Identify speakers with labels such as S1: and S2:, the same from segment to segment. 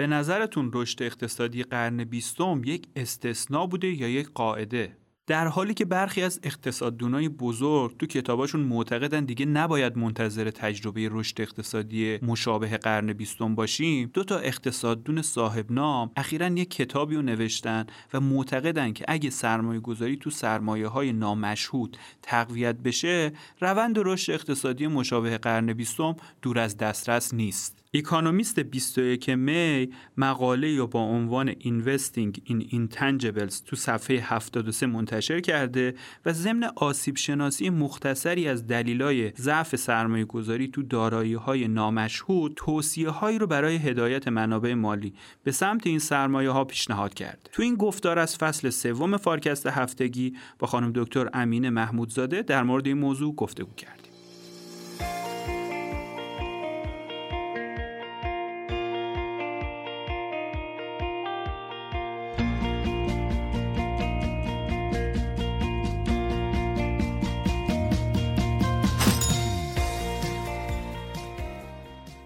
S1: به نظرتون رشد اقتصادی قرن بیستم یک استثنا بوده یا یک قاعده؟ در حالی که برخی از اقتصاددونای بزرگ تو کتاباشون معتقدن دیگه نباید منتظر تجربه رشد اقتصادی مشابه قرن بیستم باشیم دو تا اقتصاددون صاحب نام اخیرا یک کتابی رو نوشتن و معتقدن که اگه سرمایه گذاری تو سرمایه های نامشهود تقویت بشه روند رشد اقتصادی مشابه قرن بیستم دور از دسترس نیست. اکانومیست 21 می مقاله ای با عنوان Investing in Intangibles تو صفحه 73 منتشر کرده و ضمن آسیب شناسی مختصری از دلیلای ضعف سرمایه گذاری تو دارایی های نامشهود توصیه هایی رو برای هدایت منابع مالی به سمت این سرمایه ها پیشنهاد کرد. تو این گفتار از فصل سوم فارکست هفتگی با خانم دکتر امین محمودزاده در مورد این موضوع گفتگو کردیم.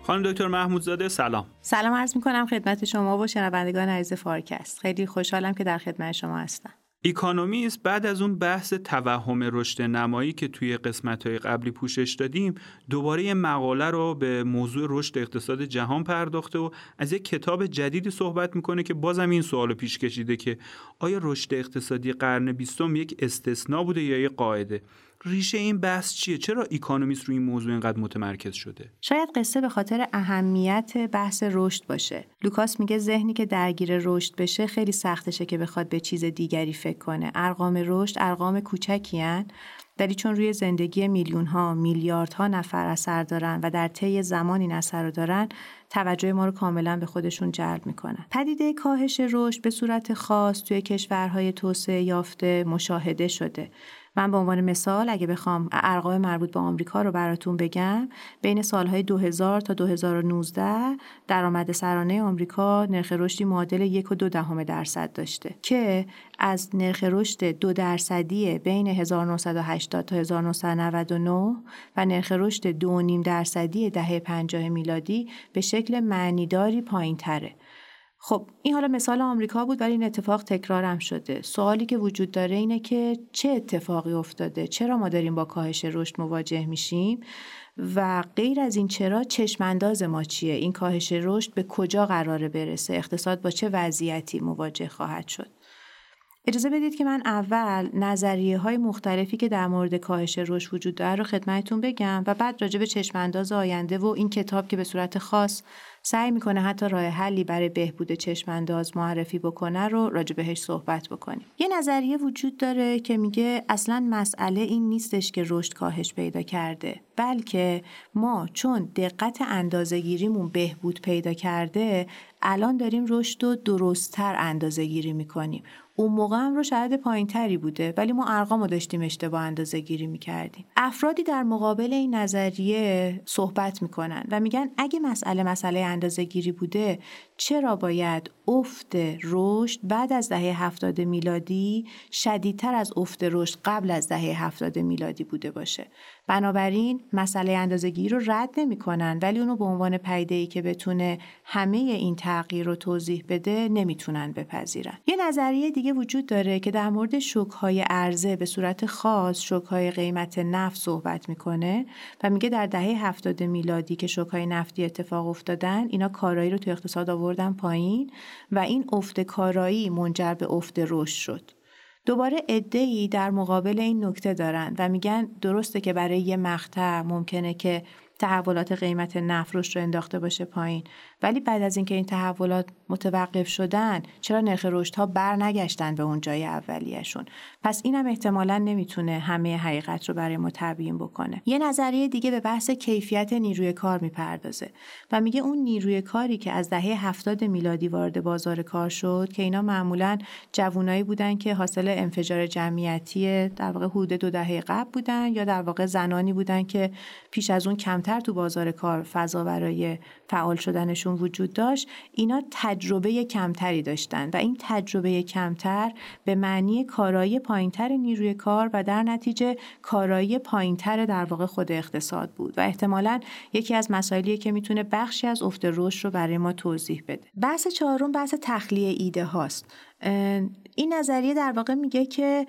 S1: خانم دکتر محمودزاده سلام.
S2: سلام عرض می کنم خدمت شما و شنوندگان عزیز فارکست. خیلی خوشحالم که در خدمت شما هستم.
S1: اکانومیست بعد از اون بحث توهم رشد نمایی که توی قسمت های قبلی پوشش دادیم دوباره یه مقاله رو به موضوع رشد اقتصاد جهان پرداخته و از یک کتاب جدیدی صحبت می‌کنه که بازم این سوال پیش کشیده که آیا رشد اقتصادی قرن بیستم یک استثنا بوده یا یک قاعده؟ ریشه این بحث چیه؟ چرا اکونومیست روی این موضوع اینقدر متمرکز شده؟
S2: شاید قصه به خاطر اهمیت بحث رشد باشه. لوکاس میگه ذهنی که درگیر رشد بشه خیلی سختشه که بخواد به چیز دیگری فکر کنه. ارقام رشد ارقام کوچکیان ولی چون روی زندگی میلیون ها میلیاردها نفر اثر دارن و در طی زمان این اثر رو دارن توجه ما رو کاملا به خودشون جلب می‌کنن. پدیده کاهش رشد به صورت خاص توی کشورهای توسعه یافته مشاهده شده. من به عنوان مثال اگه بخوام ارقام مربوط به آمریکا رو براتون بگم بین سالهای 2000 تا 2019 درآمد سرانه آمریکا نرخ رشدی معادل یک و دو دهم درصد داشته که از نرخ رشد دو درصدی بین 1980 تا 1999 و نرخ رشد دو نیم درصدی دهه 50 میلادی به شکل معنیداری پایین تره. خب این حالا مثال آمریکا بود ولی این اتفاق تکرارم شده. سوالی که وجود داره اینه که چه اتفاقی افتاده؟ چرا ما داریم با کاهش رشد مواجه میشیم؟ و غیر از این چرا چشمانداز ما چیه؟ این کاهش رشد به کجا قراره برسه؟ اقتصاد با چه وضعیتی مواجه خواهد شد؟ اجازه بدید که من اول نظریه های مختلفی که در مورد کاهش رشد وجود داره رو خدمتتون بگم و بعد راجع به چشمانداز آینده و این کتاب که به صورت خاص سعی می‌کنه حتی راه حلی برای بهبود چشمانداز معرفی بکنه رو راجع بهش صحبت بکنیم. یه نظریه وجود داره که میگه اصلا مسئله این نیستش که رشد کاهش پیدا کرده بلکه ما چون دقت اندازهگیریمون بهبود پیدا کرده الان داریم رشد رو درستتر اندازه گیری می‌کنیم. اون موقع هم رو شاید پایین تری بوده ولی ما ارقام رو داشتیم اشتباه اندازه گیری می‌کردیم. افرادی در مقابل این نظریه صحبت می‌کنن و میگن اگه مسئله مسئله اندازه گیری بوده چرا باید افت رشد بعد از دهه هفتاد میلادی شدیدتر از افت رشد قبل از دهه هفتاد میلادی بوده باشه؟ بنابراین مسئله اندازگی رو رد نمی‌کنن ولی اونو به عنوان پیده ای که بتونه همه این تغییر رو توضیح بده نمی‌تونن بپذیرن. یه نظریه دیگه وجود داره که در مورد شوک های عرضه به صورت خاص شوک های قیمت نفت صحبت می‌کنه و میگه در دهه هفتاد میلادی که شوک های نفتی اتفاق افتادن اینا کارایی رو تو اقتصاد آوردن پایین و این افت کارایی منجر به افت رشد شد. دوباره ای در مقابل این نکته دارن و میگن درسته که برای یه مقطع ممکنه که تحولات قیمت نفت رو انداخته باشه پایین. ولی بعد از اینکه این تحولات متوقف شدن چرا نرخ رشدها برنگشتن به اون جای اولیهشون؟ پس اینم احتمالا نمی‌تونه همه حقیقت رو برای ما تبیین بکنه. یه نظریه دیگه به بحث کیفیت نیروی کار می‌پردازه و میگه اون نیروی کاری که از دهه هفتاد میلادی وارد بازار کار شد که اینا معمولا جوونایی بودن که حاصل انفجار جمعیتی در واقع حدود دو دهه قبل بودن یا در واقع زنانی بودن که پیش از اون کمتر تو بازار کار فضا برای فعال شدنشون وجود داشت اینا تجربه کمتری داشتن و این تجربه کمتر به معنی کارایی پایینتر نیروی کار و در نتیجه کارایی پایینتر در واقع خود اقتصاد بود و احتمالا یکی از مسائلیه که می‌تونه بخشی از افت رشد رو برای ما توضیح بده. بحث چهارم بحث تخلیه ایده هاست. این نظریه در واقع میگه که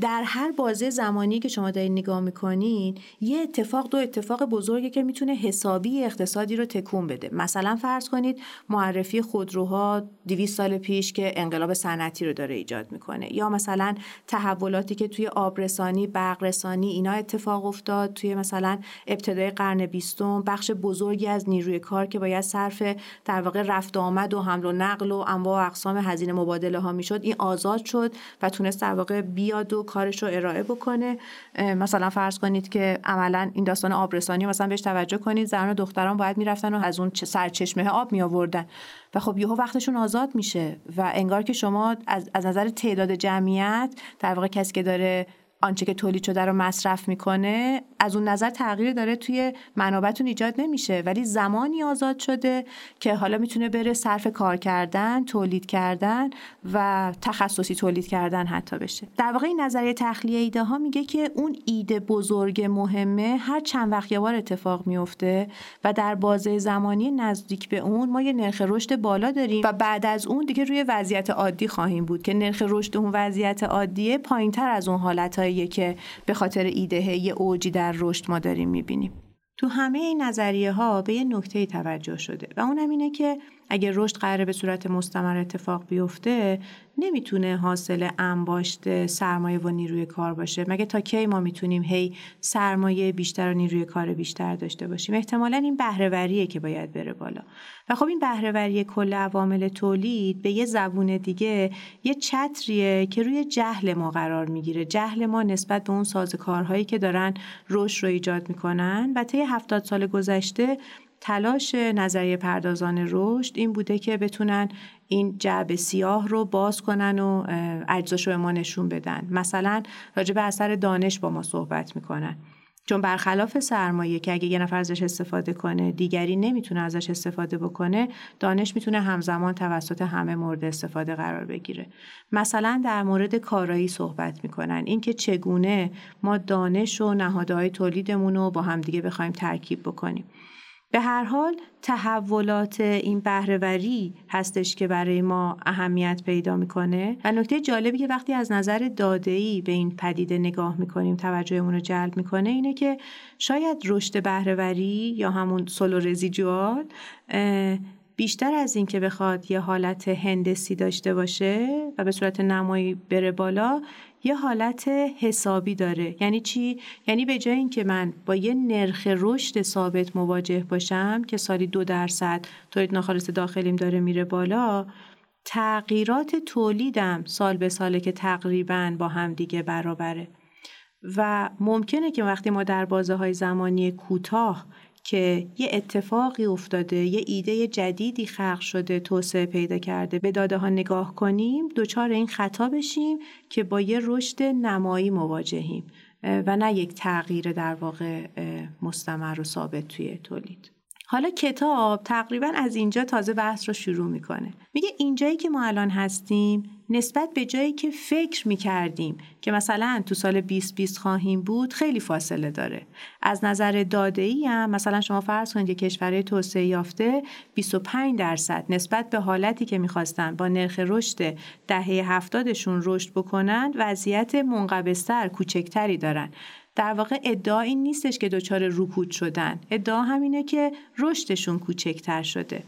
S2: در هر بازه زمانی که شما دارید نگاه می‌کنین یه اتفاق دو اتفاق بزرگی که می‌تونه حسابی اقتصادی رو تکون بده. مثلا فرض کنید معرفی خودروها 200 سال پیش که انقلاب صنعتی رو داره ایجاد می‌کنه. یا مثلا تحولاتی که توی آبرسانی برقرسانی اینا اتفاق افتاد توی مثلا ابتدای قرن بیستم بخش بزرگی از نیروی کار که باید صرف در واقع رفت آمد و حمل و نقل و انواع و اقسام هزینه مبادله ها می‌شد این آزاد شد و تونست در واقع بیاد و کارش رو ارائه بکنه. مثلا فرض کنید که عملا این داستان آبرسانی مثلا بهش توجه کنید زن و دختران باید می‌رفتن و از اون سرچشمه آب می آوردن و خب یهو وقتشون آزاد میشه و انگار که شما از, از نظر تعداد جمعیت در واقع کسی که داره آنچه که تولید شده رو مصرف می‌کنه از اون نظر تغییر داره توی منابعتون ایجاد نمیشه. ولی زمانی آزاد شده که حالا می‌تونه بره صرف کار کردن تولید کردن و تخصصی تولید کردن حتی بشه. در واقع این نظریه تخلیه ایده ها میگه که اون ایده بزرگ مهمه هر چند وقت یه بار اتفاق میفته و در بازه زمانی نزدیک به اون ما یه نرخ رشد بالا داریم و بعد از اون دیگه روی وضعیت عادی خواهیم بود که نرخ رشد اون وضعیت عادیه پایینتر از اون حالتهایی که به خاطر ایده یه اوجی در رشد ما داریم می‌بینیم. تو همه این نظریه ها به یه نکته توجه شده و اونم اینه که اگر رشد قراره به صورت مستمر اتفاق بیفته نمی‌تونه حاصل انباشت سرمایه و نیروی کار باشه. مگه تا کی ما می‌تونیم هی سرمایه بیشتر و نیروی کار بیشتر داشته باشیم؟ احتمالا این بهرهوریه که باید بره بالا. و خب این بهرهوری کل عوامل تولید به یه زبون دیگه یه چتریه که روی جهل ما قرار می‌گیره. جهل ما نسبت به اون سازکارهایی که دارن رشد رو ایجاد می‌کنن و طی هفتاد سال گذشته تلاش نظریه پردازان رشد این بوده که بتونن این جعب سیاه رو باز کنن و اجزاش رو به ما نشون بدن. مثلا راجع به اثر دانش با ما صحبت می‌کنن. چون برخلاف سرمایه که اگه یه نفر ازش استفاده کنه دیگری نمی‌تونه ازش استفاده بکنه دانش می‌تونه همزمان توسط همه مورد استفاده قرار بگیره. مثلا در مورد کارایی صحبت می‌کنن. اینکه چگونه ما دانش و نهادهای تولیدمون رو با همدیگه بخوایم ترکیب بکنیم. به هر حال تحولات این بهرهوری هستش که برای ما اهمیت پیدا می‌کنه. و نکته جالبی که وقتی از نظر داده‌ای به این پدیده نگاه می‌کنیم توجهمون رو جلب می‌کنه اینه که شاید رشد بهرهوری یا همون سولو رزیجوال بیشتر از این که بخواد یه حالت هندسی داشته باشه و به صورت نمایی بره بالا یه حالت حسابی داره. یعنی چی؟ یعنی به جای اینکه من با یه نرخ رشد ثابت مواجه باشم که سالی دو درصد تولید ناخالص داخلیم داره میره بالا تغییرات تولیدم سال به ساله که تقریبا با هم دیگه برابره. و ممکنه که وقتی ما در بازه های زمانی کوتاه که یه اتفاقی افتاده یه ایده جدیدی خلق شده توسعه پیدا کرده. به داده ها نگاه کنیم دچار این خطا بشیم که با یه رشد نمایی مواجهیم و نه یک تغییر در واقع مستمر و ثابت توی تولید. حالا کتاب تقریبا از اینجا تازه بحث رو شروع می‌کنه. میگه اینجایی که ما الان هستیم نسبت به جایی که فکر می‌کردیم که مثلا تو سال 2020 خواهیم بود خیلی فاصله داره. از نظر داده ای هم مثلا شما فرض کنید که کشورهای توسعه یافته 25 درصد نسبت به حالتی که می‌خواستن با نرخ رشد دهه هفتادشون رشد بکنن وضعیت منقبستر کوچکتری دارن. در واقع ادعا این نیستش که دچار رکود شدن. ادعا همینه که رشدشون کوچکتر شده.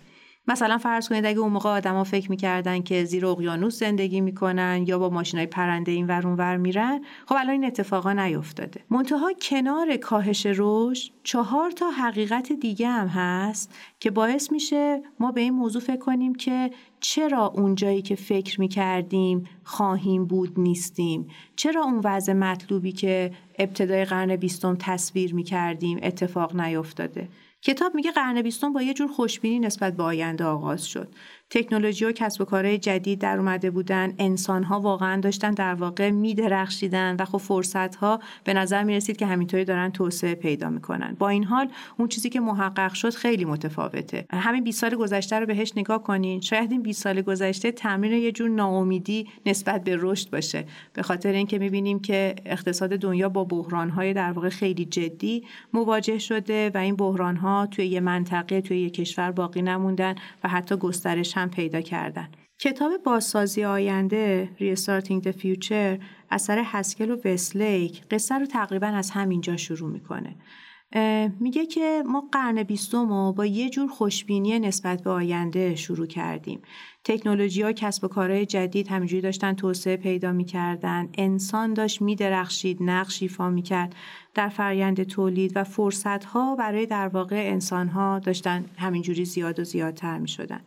S2: مثلا فرض کنید اگه اون موقع آدما فکر می‌کردن که زیر اقیانوس زندگی می‌کنن یا با ماشینای پرنده این ور ور میرن خب الان این اتفاقا نیفتاده. منتها کنار کاهش رشد چهار تا حقیقت دیگه هم هست که باعث میشه ما به این موضوع فکر کنیم که چرا اون جایی که فکر می‌کردیم خواهیم بود نیستیم؟ چرا اون وضع مطلوبی که ابتدای قرن بیستم تصویر می‌کردیم اتفاق نیفتاده؟ کتاب میگه قرن بیستم با یه جور خوشبینی نسبت به آینده آغاز شد. تکنولوژی و کسب و کارهای جدید در اومده بودن. انسان ها واقعا داشتن در واقع میدرخشیدن و خب فرصت ها به نظر می رسید که همینطوری دارن توسعه پیدا می‌کنن. با این حال اون چیزی که محقق شد خیلی متفاوته. همین 20 سال گذشته رو بهش نگاه کنین. شاید این 20 سال گذشته تمرین یه جور ناامیدی نسبت به رشد باشه. به خاطر اینکه می‌بینیم که اقتصاد دنیا با بحران های در واقع خیلی جدی مواجه شده و این بحران ها توی یه منطقه توی یه کشور باقی نموندن و حتی گسترش هم پیدا کردن. کتاب بازسازی آینده Restarting the Future اثر هسکل و وسلیک قصه رو تقریبا از همینجا شروع می‌کنه. میگه که ما قرن بیستم رو با یه جور خوشبینی نسبت به آینده شروع کردیم. تکنولوژی ها کسب و کارهای جدید همینجوری داشتن توسعه پیدا می‌کردن. انسان داشت میدرخشید نقش ایفا می‌کرد. در فرایند تولید و فرصت ها برای در واقع انسان ها داشتن همینجوری زیاد و زیادتر می‌شدن.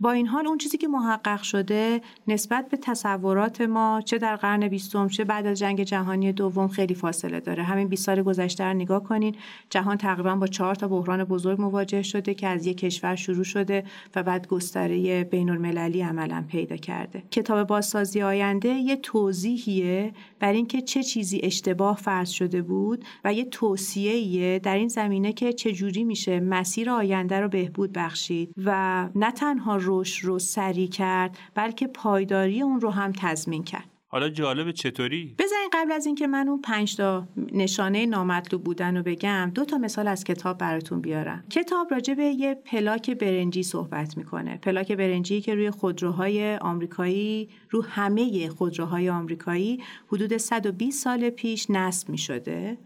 S2: با این حال اون چیزی که محقق شده نسبت به تصورات ما چه در قرن بیستم چه بعد از جنگ جهانی دوم خیلی فاصله داره. همین 20 سال گذشته رو نگاه کنین جهان تقریبا با چهار تا بحران بزرگ مواجه شده که از یک کشور شروع شده و بعد گستره بین المللی عملا پیدا کرده. کتاب بازسازی آینده یه توضیحیه بر اینکه چه چیزی اشتباه فرض شده بود و یه توصیه در این زمینه که چجوری میشه مسیر آینده رو بهبود بخشید. و نه تنها رشد رو سریع کرد بلکه پایداری اون رو هم تضمین کرد.
S1: حالا جالب چطوری؟
S2: بذارین قبل از اینکه من اون پنج تا نشانه نامطلوب بودن رو بگم دو تا مثال از کتاب براتون بیارم. کتاب راجع به یه پلاک برنجی صحبت می‌کنه. پلاک برنجی که روی خودروهای آمریکایی رو همه خودروهای آمریکایی حدود 120 سال پیش نصب می‌شده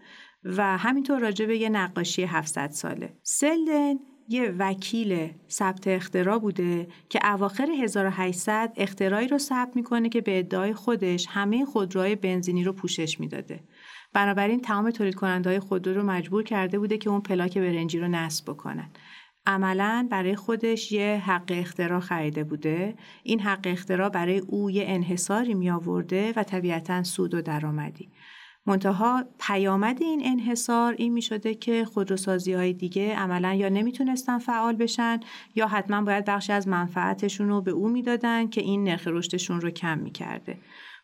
S2: و همینطور راجع به یه نقاشی 700 ساله. سلدن یه وکیل ثبت اختراع بوده که اواخر 1800 اختراعی رو ثبت می‌کنه که به ادعای خودش همه خودروهای بنزینی رو پوشش می‌داده. بنابراین تمام تولید کننده های خودرو رو مجبور کرده بوده که اون پلاک برنجی رو نصب بکنن. عملا برای خودش یه حق اختراع خریده بوده این حق اختراع برای او یه انحصاری می آورده و طبیعتا سود و درآمدی منتها پیامد این انحصار این می شده که خودروسازی های دیگه عملا یا نمی‌تونستن فعال بشن یا حتما باید بخشی از منفعتشون رو به او می‌دادن که این نرخ رشدشون رو کم می‌کرده.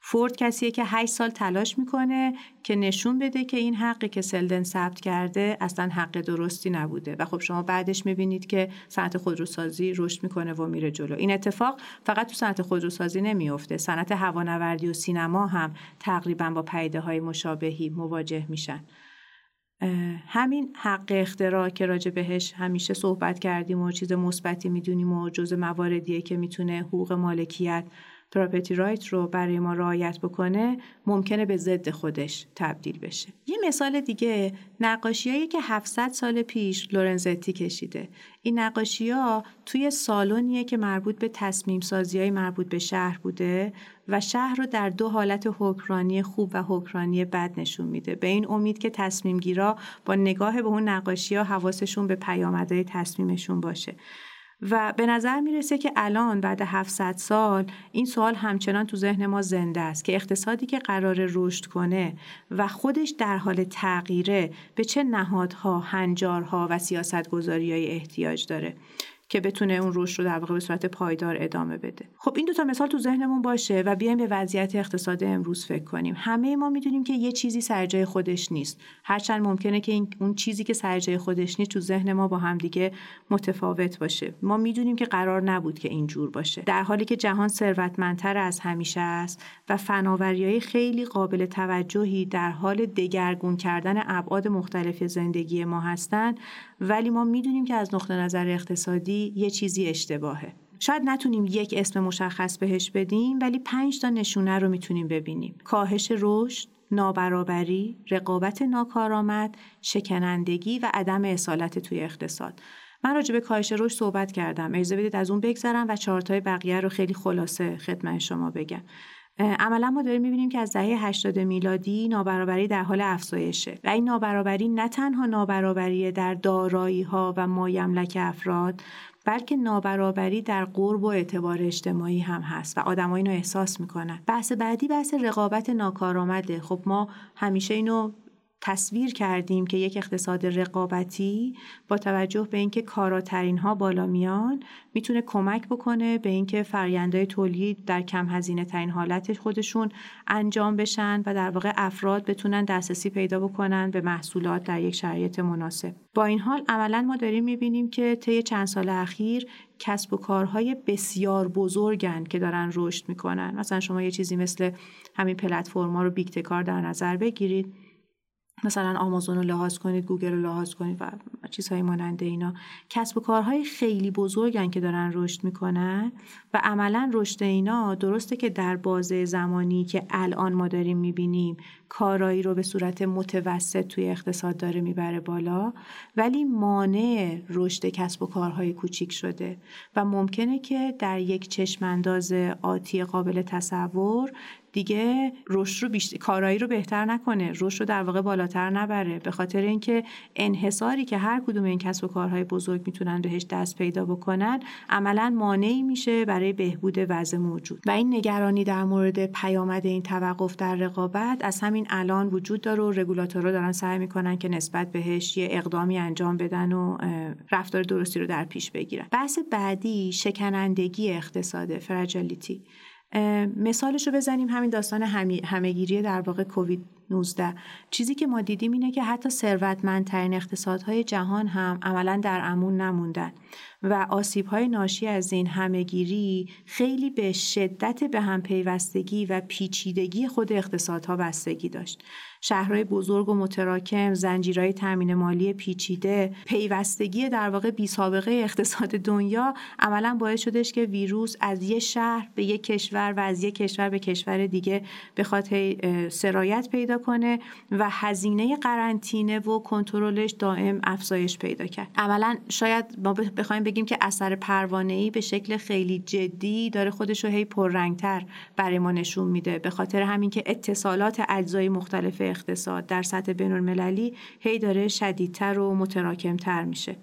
S2: فورد کسیه که 8 سال تلاش می‌کنه که نشون بده که این حقی که سلدن ثبت کرده اصلا حق درستی نبوده. و خب شما بعدش می‌بینید که صنعت خودروسازی رشد می‌کنه و میره جلو. این اتفاق فقط تو صنعت خودروسازی نمیفته صنعت هوانوردی و سینما هم تقریبا با پیده های مشابهی مواجه میشن. همین حق اختراع که راجع بهش همیشه صحبت کردیم و چیز مثبتی می‌دونیم و جز مواردیه که می‌تونه حقوق مالکیت پراپرتی رایت رو برای ما رعایت بکنه ممکنه به ضد خودش تبدیل بشه. یه مثال دیگه نقاشیایی که 700 سال پیش لورنزتی کشیده. این نقاشی ها توی سالونیه که مربوط به تصمیم سازی های مربوط به شهر بوده و شهر رو در دو حالت حکرانی خوب و حکرانی بد نشون میده. به این امید که تصمیم گیرا با نگاه به اون نقاشی ها حواسشون به پیامدهای تصمیمشون باشه. و به نظر می‌رسه که الان بعد 700 سال این سوال همچنان تو ذهن ما زنده است که اقتصادی که قرار رشد کنه و خودش در حال تغییره به چه نهادها، هنجارها و سیاستگذاری های احتیاج داره. که بتونه اون رشد رو در واقع به صورت پایدار ادامه بده. خب این دو تا مثال تو ذهنمون باشه و بیایم به وضعیت اقتصاد امروز فکر کنیم. همه ما می‌دونیم که یه چیزی سر جای خودش نیست. هرچند ممکنه که این اون چیزی که سر جای خودش نیست تو ذهن ما با همدیگه متفاوت باشه. ما می‌دونیم که قرار نبود که اینجور باشه. در حالی که جهان ثروتمندتر از همیشه است و فناوری‌های خیلی قابل توجهی در حال دگرگون کردن ابعاد مختلف زندگی ما هستند ولی ما می‌دونیم که از نقطه نظر اقتصادی یه چیزی اشتباهه شاید نتونیم یک اسم مشخص بهش بدیم ولی پنج تا نشونه رو می‌تونیم ببینیم کاهش رشد نابرابری، رقابت ناکارآمد، شکنندگی و عدم اصالت توی اقتصاد. من راجع به کاهش رشد صحبت کردم. اجازه بدید از اون بگذرم و چارتای بقیه رو خیلی خلاصه خدمت شما بگم. عملا ما داریم می‌بینیم که از دهه 80 میلادی نابرابری در حال افزایشه و این نابرابری نه تنها نابرابری در دارایی ها و مایملک افراد بلکه نابرابری در قرب و اعتبار اجتماعی هم هست و آدمایی اینو احساس می‌کنن. بحث بعدی بحث رقابت ناکارآمده. خب ما همیشه اینو تصویر کردیم که یک اقتصاد رقابتی با توجه به اینکه کاراترین ها بالا میان می‌تونه کمک بکنه به اینکه فرآیندهای تولید در کم هزینه ترین حالت خودشون انجام بشن و در واقع افراد بتونن دسترسی پیدا بکنن به محصولات در یک شرایط مناسب. با این حال عملا ما داریم می‌بینیم که طی چند سال اخیر کسب و کارهای بسیار بزرگن که دارن رشد می‌کنن. مثلا شما یه چیزی مثل همین پلتفرما رو بیکتکار در نظر بگیرید. مثلا آمازون رو لحاظ کنید گوگل رو لحاظ کنید و چیزهای مانند اینا. کسب و کارهای خیلی بزرگن که دارن رشد می‌کنن و عملا رشد اینا درسته که در بازه زمانی که الان ما داریم می‌بینیم کارایی رو به صورت متوسط توی اقتصاد داره می‌بره بالا ولی مانع رشد کسب و کارهای کوچیک شده و ممکنه که در یک چشمانداز آتی قابل تصور دیگه رشد رو بیشتر کارایی رو بهتر نکنه رشد رو در واقع بالاتر نبره. به خاطر اینکه انحصاری که هر کدوم این کسب و کارهای بزرگ می‌تونن بهش دست پیدا بکنن عملا مانعی میشه برای بهبود وضع موجود. و این نگرانی در مورد پیامد این توقف در رقابت از همین الان وجود داره و رگولاتورها دارن سعی می‌کنن که نسبت بهش یه اقدامی انجام بدن و رفتار درستی رو در پیش بگیرن. بحث بعدی شکنندگی اقتصاد فرجالیتی. مثالش رو بزنیم همین داستان همهگیری در واقع کووید 19 چیزی که ما دیدیم اینه که حتی ثروتمندترین اقتصادهای جهان هم عملا در امون نموندن و آسیب های ناشی از این همهگیری خیلی به شدت به هم پیوستگی و پیچیدگی خود اقتصادها بستگی داشت. شهرهای بزرگ و متراکم زنجیرهای تامین مالی پیچیده پیوستگی در واقع بی سابقه اقتصاد دنیا عملا باعث شدش که ویروس از یه شهر به یک کشور و از یک کشور به کشور دیگه بخواد سرایت پیدا کنه و هزینه قرنطینه و کنترلش دائم افزایش پیدا کرد. عملا شاید ما بخوایم بگیم که اثر پروانه ای به شکل خیلی جدی داره خودش رو هی پررنگتر برای ما نشون میده. به خاطر همین که اتصالات اجزای مختلف اقتصاد در سطح بین المللی هی داره شدیدتر و متراکمتر میشه.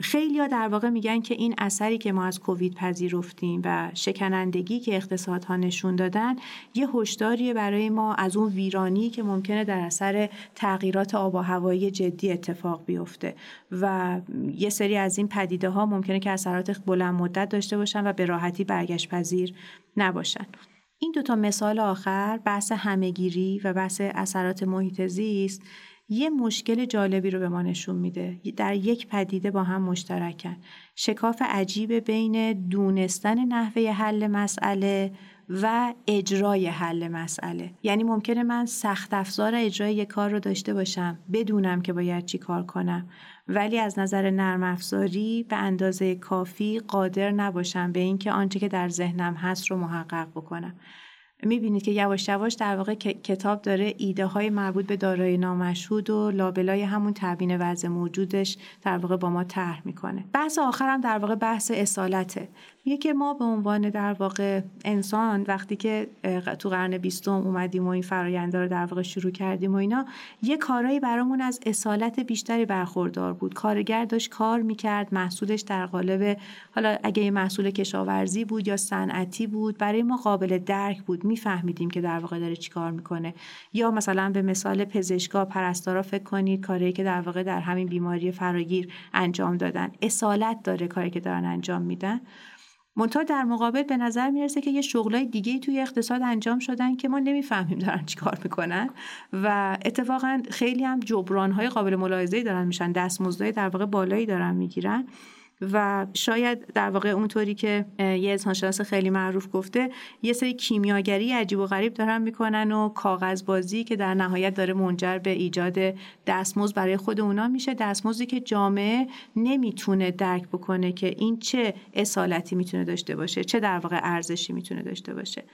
S2: خیلی ها در واقع میگن که این اثری که ما از کووید پذیرفتیم و شکنندگی که اقتصادها نشون دادن یه هشداریه برای ما از اون ویرانی که ممکنه در اثر تغییرات آب و هوایی جدی اتفاق بیفته. و یه سری از این پدیده ها ممکنه که اثرات بلند مدت داشته باشن و به راحتی برگشت پذیر نباشن. این دوتا مثال آخر بحث همهگیری و بحث اثرات محیط زیست یه مشکل جالبی رو به ما نشون میده. در یک پدیده با هم مشترکن. شکاف عجیب بین دونستن نحوه حل مسئله و اجرای حل مسئله. یعنی ممکنه من سخت افزار اجرای یک کار رو داشته باشم بدونم که باید چی کار کنم. ولی از نظر نرم افزاری به اندازه کافی قادر نباشم به اینکه آنچه که در ذهنم هست رو محقق بکنم. می‌بینید که یواش یواش در واقع کتاب داره ایده های مربوط به دارای نامشهود و لابلای همون تبیین وضع موجودش در واقع با ما طرح می‌کنه. بحث آخرم در واقع بحث اصالته. که ما به عنوان در واقع انسان وقتی که تو قرن بیستم اومدیم و این فراینده رو در واقع شروع کردیم و اینا یه کارایی برامون از اصالت بیشتری برخوردار بود. کارگر داشت کار می‌کرد محصولش در قالب حالا اگه یه محصول کشاورزی بود یا صنعتی بود برای ما قابل درک بود. میفهمیدیم که در واقع داره چیکار می‌کنه. یا مثلا به مثال پزشکا پرستارا فکر کنید کاری که در واقع در همین بیماری فراگیر انجام دادن. اصالت داره کاری که دارن انجام میدن. منتها در مقابل به نظر می‌رسه که یه شغلای دیگه توی اقتصاد انجام شدن که ما نمی‌فهمیم دارن چیکار می‌کنن و اتفاقا خیلی هم جبران قابل ملاحظه‌ای دارن میشن دستمزدهای در واقع بالایی دارن می‌گیرن. و شاید در واقع اونطوری که یه انسانشناس خیلی معروف گفته یه سری کیمیاگری عجیب و غریب دارن می‌کنن و کاغذبازی که در نهایت داره منجر به ایجاد دستمزد برای خود اونا میشه. دستمزدی که جامعه نمی‌تونه درک بکنه که این چه اصالتی می‌تونه داشته باشه چه در واقع ارزشی می‌تونه داشته باشه.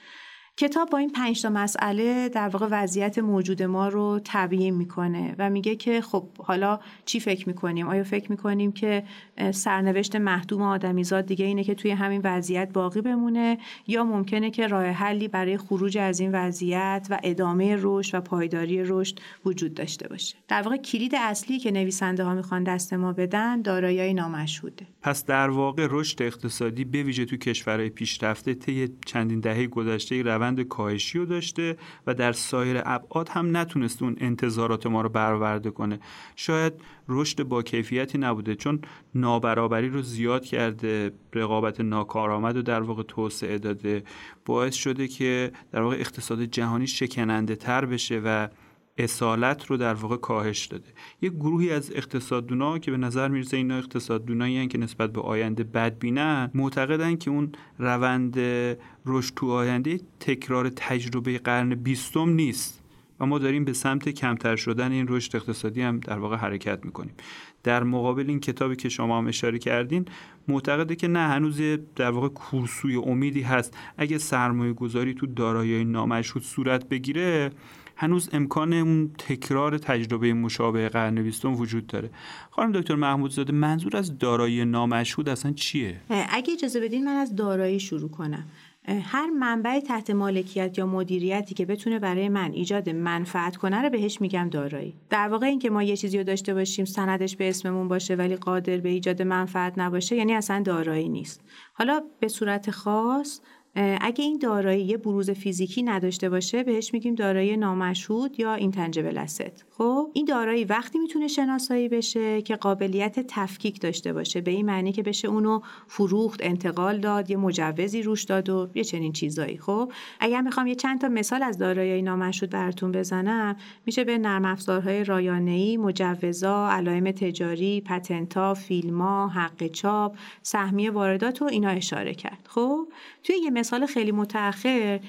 S2: کتاب با این پنج تا مسئله در واقع وضعیت موجود ما رو تبیین می‌کنه و میگه که خب حالا چی فکر می‌کنیم؟ آیا فکر می‌کنیم که سرنوشت محدوم آدمیزاد دیگه اینه که توی همین وضعیت باقی بمونه یا ممکنه که راه حلی برای خروج از این وضعیت و ادامه رشد و پایداری رشد وجود داشته باشه؟ در واقع کلید اصلی که نویسنده ها می‌خوان دست ما بدن دارایی نامشهوده.
S1: پس در واقع رشد اقتصادی به ویژه تو کشورهای پیشرفته طی چندین دهه گذشته روند روند کاهشی رو داشته و در سایر ابعاد هم نتونسته اون انتظارات ما رو برآورده کنه. شاید رشد با کیفیتی نبوده چون نابرابری رو زیاد کرده رقابت ناکارآمد رو در واقع توسعه داده. باعث شده که در واقع اقتصاد جهانی شکننده تر بشه و اصالت رو در واقع کاهش داده. یک گروهی از اقتصاددونا که به نظر می‌رسه اینا اقتصاددونایی که نسبت به آینده بدبینن معتقدن که اون روند رشد تو آینده تکرار تجربه قرن بیستم نیست و ما داریم به سمت کمتر شدن این رشد اقتصادی هم در واقع حرکت می‌کنیم. در مقابل این کتابی که شما هم اشاره کردین معتقده که نه هنوز در واقع کورسوی امیدی هست. اگه سرمایه گذاری تو دارایی نامشهود صورت بگیره هنوز امکان اون تکرار تجربه مشابه قرن بیستم وجود داره. خانم دکتر محمود زاده منظور از دارایی نامشهود اصلا چیه؟
S2: اگه اجازه بدین من از دارایی شروع کنم. هر منبع تحت مالکیت یا مدیریتی که بتونه برای من ایجاد منفعت کنه رو بهش میگم دارایی. در واقع اینکه ما یه چیزی رو داشته باشیم سندش به اسممون باشه ولی قادر به ایجاد منفعت نباشه یعنی اصلا دارایی نیست. حالا به صورت خاص اگه این دارایی یه بروز فیزیکی نداشته باشه بهش میگیم دارایی نامشهود یا اینتنجبل است خب این دارایی وقتی می‌تونه شناسایی بشه که قابلیت تفکیک داشته باشه به این معنی که بشه اونو فروخت انتقال داد یه مجوزی روش داد و یه چنین چیزایی. خب اگر می‌خوام یه چند تا مثال از دارایی نامشهود براتون بزنم میشه به نرم افزارهای رایانه‌ای مجوزا علائم تجاری پتنتا فیلما حق چاپ سهمیه واردات و اینا اشاره کرد. خب توی یه مثال خیلی متأخر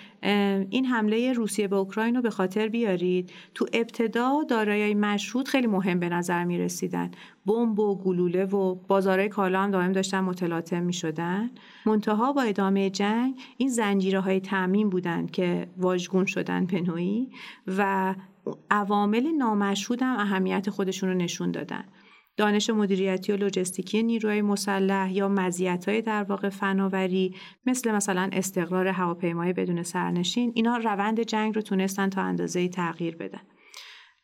S2: این حمله روسیه به اوکراین رو به خاطر بیارید. تو ابتدا دارایی مشروط خیلی مهم به نظر می رسیدن بمب و گلوله و بازارهای کالا هم دائم داشتن متلاطم می شدن منتها با ادامه جنگ این زنجیره های تعمین بودن که واژگون شدن پنویی و عوامل نامشهود هم اهمیت خودشون رو نشون دادن. دانش مدیریتی و لوجستیکی نیروهای مسلح یا مزیت‌های در واقع فناوری مثل مثلا استقرار هواپیمای بدون سرنشین اینا روند جنگ رو تونستن تا اندازه تغییر بدن.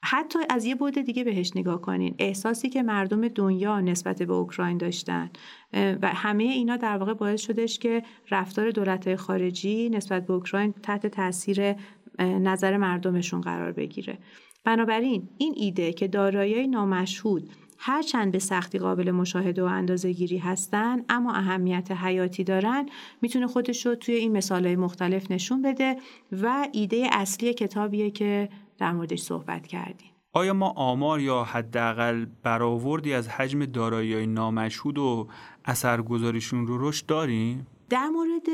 S2: حتی از یه بود دیگه بهش نگاه کنین. احساسی که مردم دنیا نسبت به اوکراین داشتن. و همه اینا در واقع باعث شدش که رفتار دولت خارجی نسبت به اوکراین تحت تاثیر نظر مردمشون قرار بگیره. بنابراین این ایده که دارایی نامشهود هرچند به سختی قابل مشاهده و اندازه گیری هستن اما اهمیت حیاتی دارن می‌تونه خودش رو توی این مثالهای مختلف نشون بده و ایده اصلی کتابیه که در موردش صحبت کردیم
S1: آیا ما آمار یا حداقل برآوردی از حجم دارایی نامشهود و اثرگذاریشون رو رشد داریم؟
S2: در مورد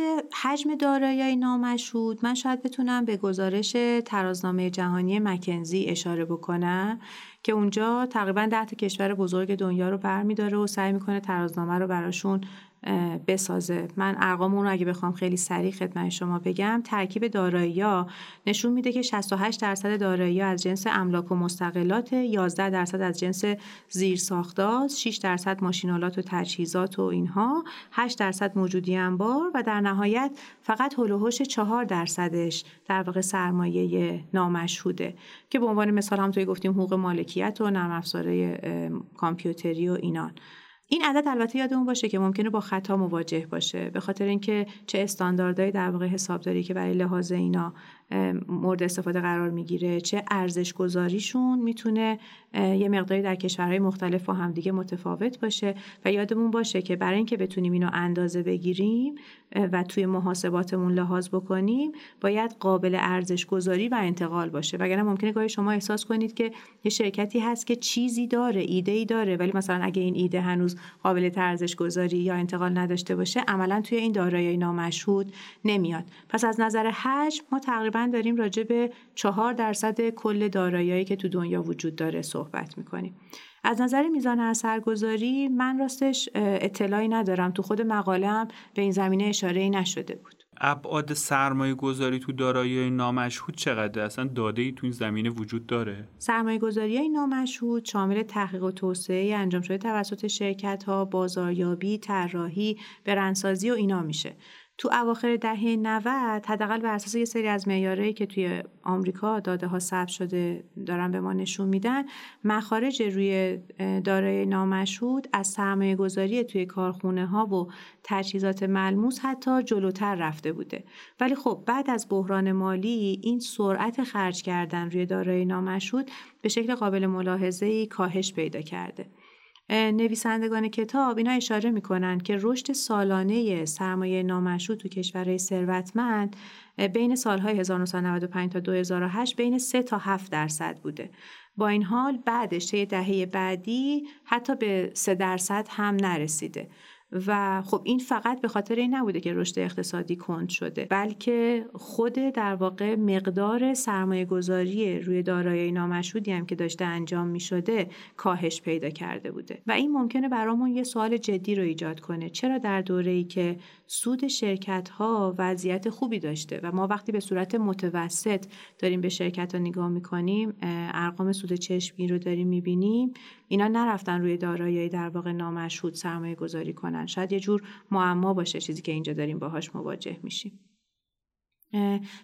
S2: حجم دارایی نامشهود من شاید بتونم به گزارش ترازنامه جهانی مکنزی اشاره بکنم که اونجا تقریبا ده تا کشور بزرگ دنیا رو برمیداره و سعی می‌کنه ترازنامه رو براشون بسازه. من ارقام رو اگه بخوام خیلی سریع خدمت شما بگم ترکیب دارایی نشون میده که 68 درصد دارایی از جنس املاک و مستقلات 11 درصد از جنس زیرساختات 6 درصد ماشینالات و تجهیزات و اینها 8 درصد موجودی انبار و در نهایت فقط هلوهوش 4 درصدش در واقع سرمایه نامشهوده که به عنوان مثال هم توی گفتیم حقوق مالکیت و نرم افزارهای کامپیوتری و اینان. این عدد البته یادمون باشه که ممکنه با خطا مواجه باشه به خاطر اینکه چه استانداردهای در واقع حسابداری که برای لحاظ اینا مورد استفاده قرار می‌گیره چه ارزش گذاریشون می‌تونه یه مقداری در کشورهای مختلف با همدیگه متفاوت باشه و یادمون باشه که برای اینکه بتونیم اینو اندازه بگیریم و توی محاسباتمون لحاظ بکنیم باید قابل ارزش گذاری و انتقال باشه. وگرنه ممکنه گاهی شما احساس کنید که یه شرکتی هست که چیزی داره ایده ای داره ولی مثلا اگه این ایده هنوز قابل ارزش گذاری یا انتقال نداشته باشه عملا توی این دارایی نامشهود نمیاد. پس از نظر حجم ما تقریبا داریم راجع به چهار درصد کل داراییایی که تو دنیا وجود داره صحبت می‌کنیم. از نظر میزان اثرگذاری من راستش اطلاعی ندارم. تو خود مقالم به این زمینه اشاره ای نشده بود.
S1: ابعاد سرمایه گذاری تو دارایی نامشهود چقدر اصلا داده ای تو این زمینه وجود داره؟
S2: سرمایه گذاری نامشهود شامل تحقیق و توسعه انجام شده توسط شرکت ها بازاریابی طراحی برندسازی و اینا میشه. تو اواخر دهه 90 حداقل بر اساس یه سری از معیارایی که توی آمریکا داده ها ثبت شده دارن به ما نشون میدن مخارج روی دارای نامشهود از سرمایه گذاری توی کارخونه ها و تجهیزات ملموس حتی جلوتر رفته بوده. ولی خب بعد از بحران مالی این سرعت خرج کردن روی دارای نامشهود به شکل قابل ملاحظه کاهش پیدا کرده. نویسندگان کتاب اینا اشاره می‌کنن که رشد سالانه سرمایه نامشروط تو کشورهای ثروتمند بین سالهای 1995 تا 2008 بین 3 تا 7 درصد بوده. با این حال بعدش طی دهه بعدی حتی به 3 درصد هم نرسیده. و خب این فقط به خاطر این نبوده که رشد اقتصادی کند شده بلکه خود در واقع مقدار سرمایه گذاری روی دارایی نامشهودی هم که داشته انجام می شده کاهش پیدا کرده بوده. و این ممکنه برامون یه سوال جدی رو ایجاد کنه. چرا در دوره ای که سود شرکت ها وضعیت خوبی داشته و ما وقتی به صورت متوسط داریم به شرکت ها نگاه می‌کنیم ارقام سود چشمگیر رو داریم می‌بینیم اینا نرفتن روی دارایی در واقع نامشهود سرمایه گذاری کنن. شاید یه جور معما باشه چیزی که اینجا داریم باهاش مواجه میشیم.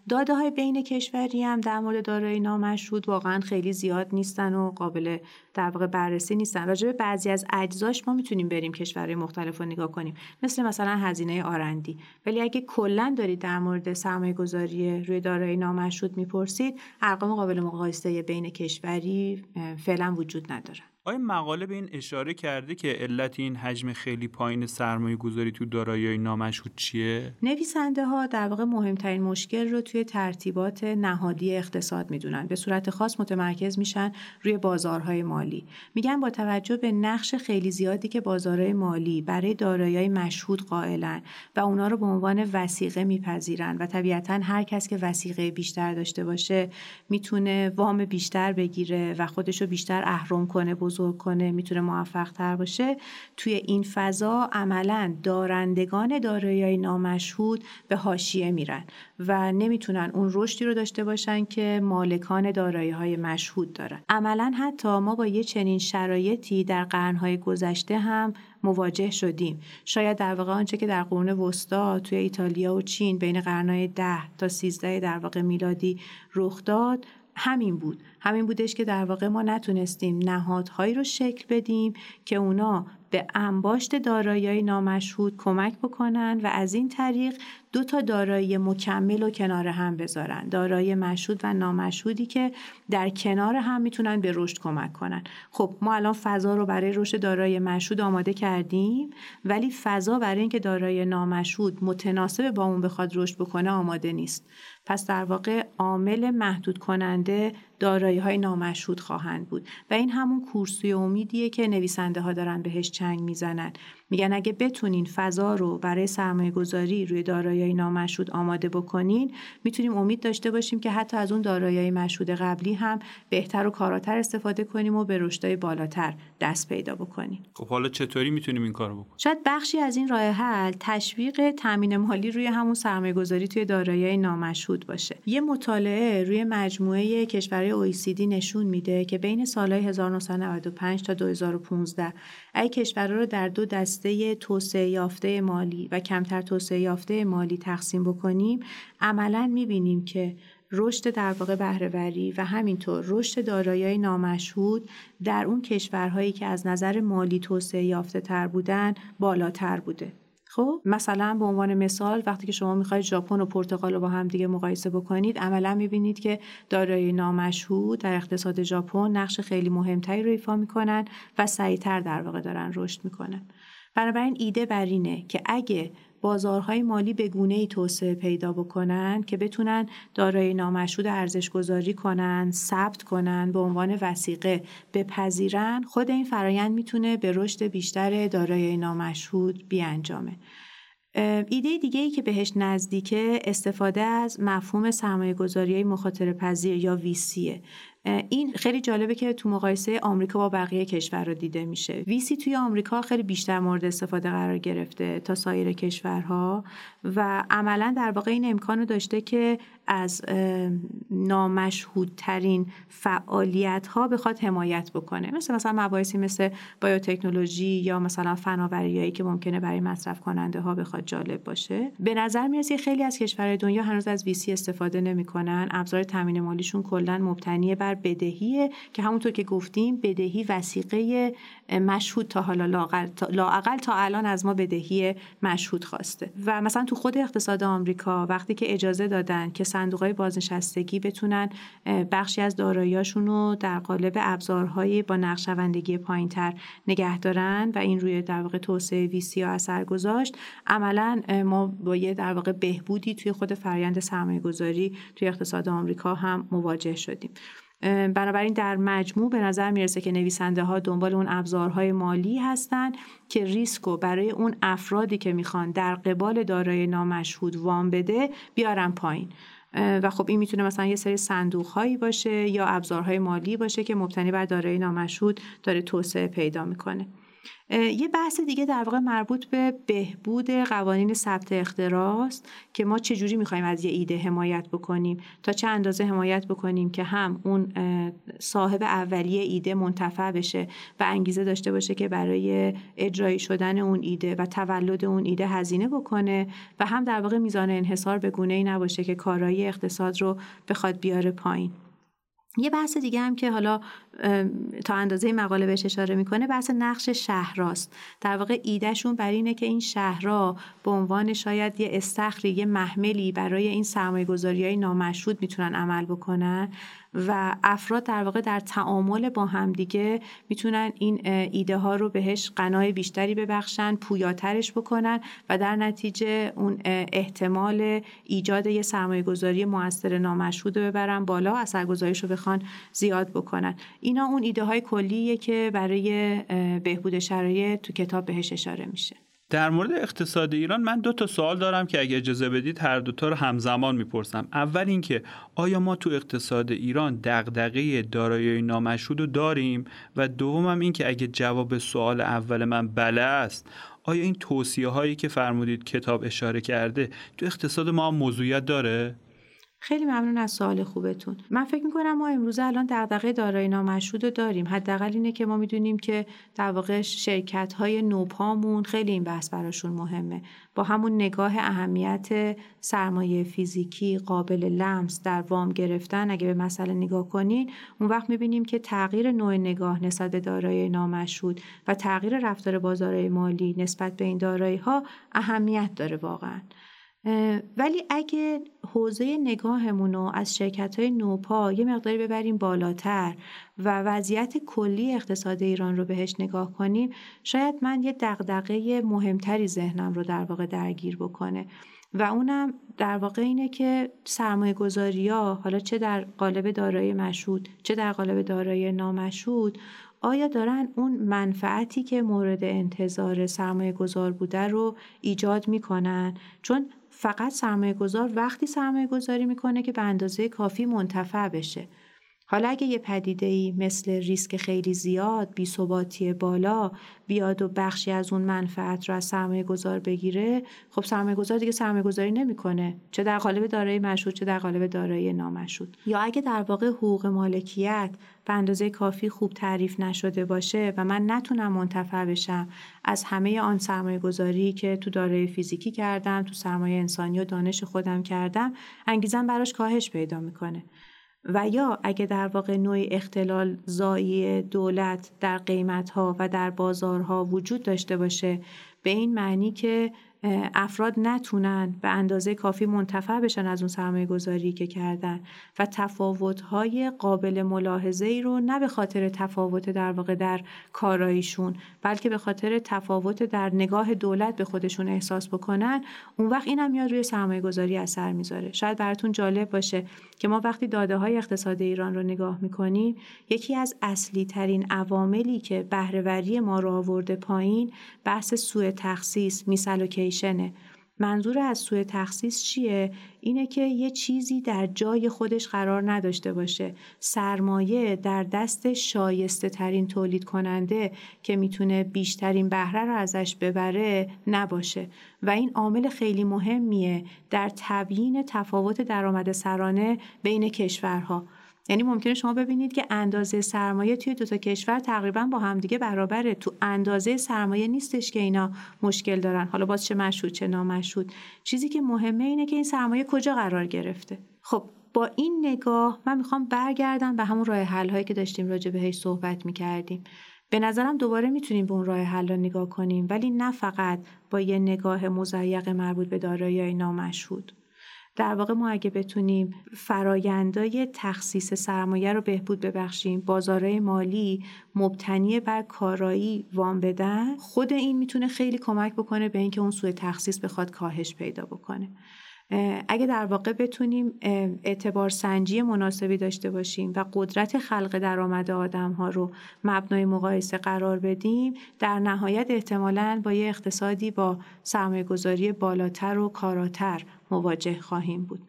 S2: داده های بین کشوری هم در مورد دارایی نامشهود واقعا خیلی زیاد نیستن و قابل در واقع بررسی نیستن. راجع به بعضی از اجزاش ما می‌تونیم بریم کشورهای مختلف رو نگاه کنیم. مثل مثلا هزینه آرندی. ولی اگه کلا دارید در مورد سرمایه گذاری روی دارایی نامشهود می‌پرسید ارقام قابل مقایسه بین کشوری فعلا وجود ندارن
S1: آیا مقاله به این اشاره کرده که علت این حجم خیلی پایین سرمایه گذاری تو دارایی نامشهود چیه؟
S2: نویسنده ها در واقع مهمترین مشکل رو توی ترتیبات نهادی اقتصاد می‌دونن. به صورت خاص متمرکز میشن روی بازارهای مالی. میگن با توجه به نقش خیلی زیادی که بازارهای مالی برای دارایی مشهود قائلن و اونا رو به عنوان وسیقه میپذیرن و طبیعتا هر کس که وسیقه بیشتر داشته باشه می‌تونه وام بیشتر بگیره و خودش رو بیشتر اهرم کنه کنه می‌تونه موفق تر باشه. توی این فضا عملا دارندگان دارایی نامشهود به حاشیه میرن و نمی‌تونن اون رشدی رو داشته باشن که مالکان دارایی های مشهود دارن. عملا حتی ما با یه چنین شرایطی در قرنهای گذشته هم مواجه شدیم. شاید در واقع آنچه که در قرون وسطا توی ایتالیا و چین بین قرنهای ده تا سیزده در واقع میلادی رخ داد همین بود. همین بودش که در واقع ما نتونستیم نهادهایی رو شکل بدیم که اونا به انباشت دارایی نامشهود کمک بکنن و از این طریق دو تا دارایی مکمل و کنار هم بذارن. دارایی مشهود و نامشهودی که در کنار هم می‌تونن به رشد کمک کنن. خب ما الان فضا رو برای رشد دارایی مشهود آماده کردیم ولی فضا برای اینکه دارایی نامشهود متناسب با اون بخواد رشد بکنه آماده نیست. پس در واقع عامل محدود کننده دارایی های نامشهود خواهند بود. و این همون کورسوی امیدیه که نویسنده ها دارن بهش چنگ می‌زنن. میگن اگه بتونین فضا رو برای سرمایه گذاری روی دارایی نامشهود آماده بکنین می‌تونیم امید داشته باشیم که حتی از اون دارایی مشهود قبلی هم بهتر و کاراتر استفاده کنیم و به رشدهای بالاتر دست پیدا بکنیم.
S1: خب حالا چطوری می‌تونیم این کارو بکنیم؟
S2: شاید بخشی از این راه حل تشویق تامین مالی روی همون سرمایه گذاری توی دارایی نامشهود باشه. یه مطالعه روی مجموعه کشورهای OECD نشون میده که بین سالهای 1995 تا 2015 ای کشورها رو در دو دسته توسعه یافته مالی و کمتر توسعه یافته مالی تقسیم بکنیم عملا می‌بینیم که رشد در واقع بهرهوری و همینطور رشد دارایی نامشهود در اون کشورهایی که از نظر مالی توسعه یافته تر بودن بالاتر بوده. خب مثلا به عنوان مثال وقتی که شما می‌خواید ژاپن و پرتغال رو با هم دیگه مقایسه بکنید عملا می‌بینید که دارایی نامشهود در اقتصاد ژاپن نقش خیلی مهمتری رو ایفا می‌کنن و سریعتر در واقع دارن رشد می‌کنن. بنابراین ایده بر اینه که اگه بازارهای مالی به گونه ای توسعه پیدا بکنن که بتونن دارایی نامشهود ارزش گذاری کنن ثبت کنن به عنوان وسیقه بپذیرن خود این فرایند می‌تونه به رشد بیشتر دارایی نامشهود بیانجامه. ایده دیگه ای که بهش نزدیکه استفاده از مفهوم سرمایه گذاری مخاطره پذیر یا ویسیه این خیلی جالبه که تو مقایسه آمریکا با بقیه کشورها دیده میشه. ویسی توی آمریکا خیلی بیشتر مورد استفاده قرار گرفته تا سایر کشورها و عملا در واقع این امکان داشته که از نامشهودترین فعالیت ها بخواد حمایت بکنه. مثل مثلا مباحثی مثل بایوتکنولوژی یا مثلا فناوریایی که ممکنه برای مصرف کننده ها بخواد جالب باشه. به نظر می‌رسه خیلی از کشورهای دنیا هنوز از ویسی استفاده نمی‌کنن. ابزار تامین مالیشون کلا مبتنی بر بدهیه که همونطور که گفتیم بدهی وسیقه مشهود تا حالا لاقل تا الان از ما بدهی مشهود خواسته. و مثلا تو خود اقتصاد آمریکا وقتی که اجازه دادن که صندوق های بازنشستگی بتونن بخشی از داراییاشون رو در قالب ابزارهای با نقشوندگی پایینتر نگه دارن و این روی در واقع توسعه ویسی اثر گذاشت. عملا ما با یه در واقع بهبودی توی خود فرایند سرمایه گذاری توی اقتصاد آمریکا هم مواجه شدیم. بنابراین در مجموع به نظر می‌رسه که نویسنده ها دنبال اون ابزارهای مالی هستند که ریسکو برای اون افرادی که می‌خوان در قبال دارای نامشهود وام بده بیارن پایین. و خب این می‌تونه مثلا یه سری صندوق هایی باشه یا ابزارهای مالی باشه که مبتنی بر دارایی نامشهود داره توسعه پیدا می‌کنه. یه بحث دیگه در واقع مربوط به بهبود قوانین ثبت اختراست که ما چجوری می‌خوایم از یه ایده حمایت بکنیم تا چه اندازه حمایت بکنیم که هم اون صاحب اولیه ایده منتفع بشه و انگیزه داشته باشه که برای اجرایی شدن اون ایده و تولد اون ایده هزینه بکنه و هم در واقع میزان انحصار به گونه ای نباشه که کارایی اقتصاد رو بخواد بیاره پایین. یه بحث دیگه هم که حالا تا اندازه مقاله بهش اشاره می‌کنه بحث نقش شهراست در واقع ایدهشون بر اینه که این شهرها به عنوان شاید یه استخری یه محملی برای این سرمایه گذاری های می‌تونن عمل بکنن. و افراد در واقع در تعامل با همدیگه می‌تونن این ایده ها رو بهش قنای بیشتری ببخشن پویاترش بکنن و در نتیجه اون احتمال ایجاد یه سرمایه گذاری موثر نامشهود رو ببرن بالا اثرگذاریش رو بخوان زیاد بکنن. اینا اون ایده های کلیه که برای بهبود شرایط تو کتاب بهش اشاره میشه.
S1: در مورد اقتصاد ایران من دو تا سوال دارم که اگه اجازه بدید هر دوتا رو همزمان می‌پرسم. اول اینکه آیا ما تو اقتصاد ایران دغدغه دارایی نامشهود رو داریم؟ و دومم اینکه اگه جواب سوال اول من بله است آیا این توصیه هایی که فرمودید کتاب اشاره کرده تو اقتصاد ما موضوعیت داره؟
S2: خیلی ممنون از سوال خوبتون. من فکر می‌کنم ما امروزه الان دغدغه دارایی نامشهود رو داریم. حداقل اینه که ما می‌دونیم که در واقع شرکت های نوپامون خیلی این بحث براشون مهمه. با همون نگاه اهمیت سرمایه فیزیکی قابل لمس در وام گرفتن اگه به مسئله نگاه کنین اون وقت می‌بینیم که تغییر نوع نگاه نسبت به دارایی نامشهود و تغییر رفتار بازار مالی نسبت به این دارایی ها اهمیت داره واقعا. ولی اگه حوزه نگاهمون رو از شرکت های نوپا یه مقداری ببریم بالاتر و وضعیت کلی اقتصاد ایران رو بهش نگاه کنیم شاید من یه دقدقه مهمتری ذهنم رو در واقع درگیر بکنه. و اونم در واقع اینه که سرمایه گذاری ها حالا چه در قالب دارایی مشهود چه در قالب دارایی نامشهود آیا دارن اون منفعتی که مورد انتظار سرمایه گذار بوده رو ایجاد می‌کنن؟ چون فقط سرمایه گذار وقتی سرمایه گذاری می‌کنه که به اندازه کافی منتفع بشه. حالا اگه یه پدیده ای مثل ریسک خیلی زیاد، بیثباتی بالا بیاد و بخشی از اون منفعت رو از سرمایه گذار بگیره خب سرمایه گذار دیگه سرمایه گذاری نمی‌کنه. چه در قالب دارایی مشهود چه در قالب دارایی نامشهود یا اگه در واقع حقوق مالکیت به اندازه کافی خوب تعریف نشده باشه و من نتونم منتفع بشم از همه آن سرمایه گذاری که تو دارایی فیزیکی کردم تو سرمایه انسانی و دانش خودم کردم انگیزم براش کاهش پیدا می‌کنه. و یا اگه در واقع نوع اختلال زایی دولت در قیمتها و در بازارها وجود داشته باشه به این معنی که افراد نتونن به اندازه کافی منتفع بشن از اون سرمایه گذاری که کردن و تفاوت‌های قابل ملاحظه ای رو نه به خاطر تفاوت در واقع در کاراییشون بلکه به خاطر تفاوت در نگاه دولت به خودشون احساس بکنن اون وقت اینم میاد روی سرمایه گذاری اثر می‌ذاره. شاید براتون جالب باشه که ما وقتی داده های اقتصاد ایران رو نگاه می‌کنیم یکی از اصلی ترین عواملی که بهرهوری ما رو آورده پایین بحث سوء تخصیص میسلوکیشنه منظور از سوء تخصیص چیه؟ اینه که یه چیزی در جای خودش قرار نداشته باشه. سرمایه در دست شایسته ترین تولید کننده که می‌تونه بیشترین بهره رو ازش ببره نباشه. و این عامل خیلی مهمیه در تبیین تفاوت درآمد سرانه بین کشورها. یعنی ممکنه شما ببینید که اندازه سرمایه توی دو تا کشور تقریبا با همدیگه برابره. تو اندازه سرمایه نیستش که اینا مشکل دارن. حالا باز چه مشهود چه نامشهود چیزی که مهمه اینه که این سرمایه کجا قرار گرفته. خب با این نگاه من می‌خوام برگردم به همون راه حل هایی که داشتیم راجع بهش صحبت می‌کردیم. به نظرم دوباره می‌تونیم به اون راه حل نگاه کنیم ولی نه فقط با یه نگاه مزیق مربوط به دارایی نامشهود در واقع ما اگه بتونیم فرایندای تخصیص سرمایه رو بهبود ببخشیم بازارهای مالی مبتنی بر کارایی وام بدن خود این می‌تونه خیلی کمک بکنه به اینکه اون سوء تخصیص بخواد کاهش پیدا بکنه. اگه در واقع بتونیم اعتبار سنجی مناسبی داشته باشیم و قدرت خلق درآمد آدم ها رو مبنای مقایسه قرار بدیم در نهایت احتمالا با یه اقتصادی با سرمایه گذاری بالاتر و کاراتر مواجه خواهیم بود.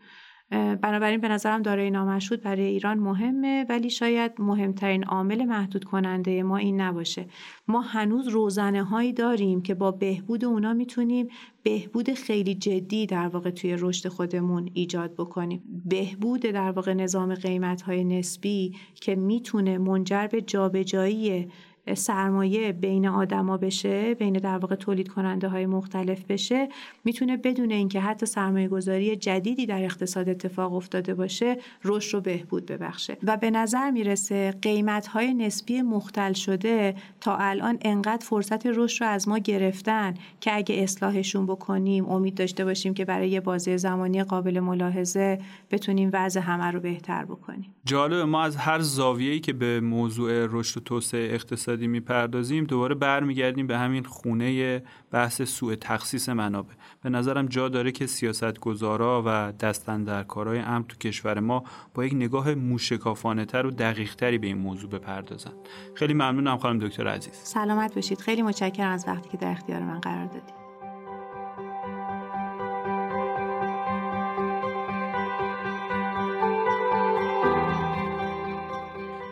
S2: بنابراین به نظرم دارای نامشهود برای ایران مهمه ولی شاید مهمترین عامل محدود کننده ما این نباشه. ما هنوز روزنه هایی داریم که با بهبود اونا می‌تونیم بهبود خیلی جدی در واقع توی رشد خودمون ایجاد بکنیم. بهبود در واقع نظام قیمت های نسبی که می‌تونه منجر به جابجایی سرمایه بین آدما بشه بین در واقع تولید کننده های مختلف بشه می‌تونه بدون اینکه حتی سرمایه گذاری جدیدی در اقتصاد اتفاق افتاده باشه رشد رو بهبود ببخشه. و به نظر می‌رسه قیمت های نسبی مختل شده تا الان انقدر فرصت رشد رو از ما گرفتن که اگه اصلاحشون بکنیم امید داشته باشیم که برای یه بازه زمانی قابل ملاحظه بتونیم وضع همه رو بهتر بکنیم.
S1: جالب ما از هر زاویه‌ای که به موضوع رشد و توسعه اقتصادی اقتصادی می‌پردازیم دوباره برمیگردیم به همین خونه بحث سوء تخصیص منابع. به نظرم جا داره که سیاستگزارا و دستندرکارای امن تو کشور ما با یک نگاه موشکافانه تر و دقیق تری به این موضوع بپردازن خیلی ممنونم خانم دکتر عزیز.
S2: سلامت باشید. خیلی متشکرم از وقتی که در اختیار من قرار دادید.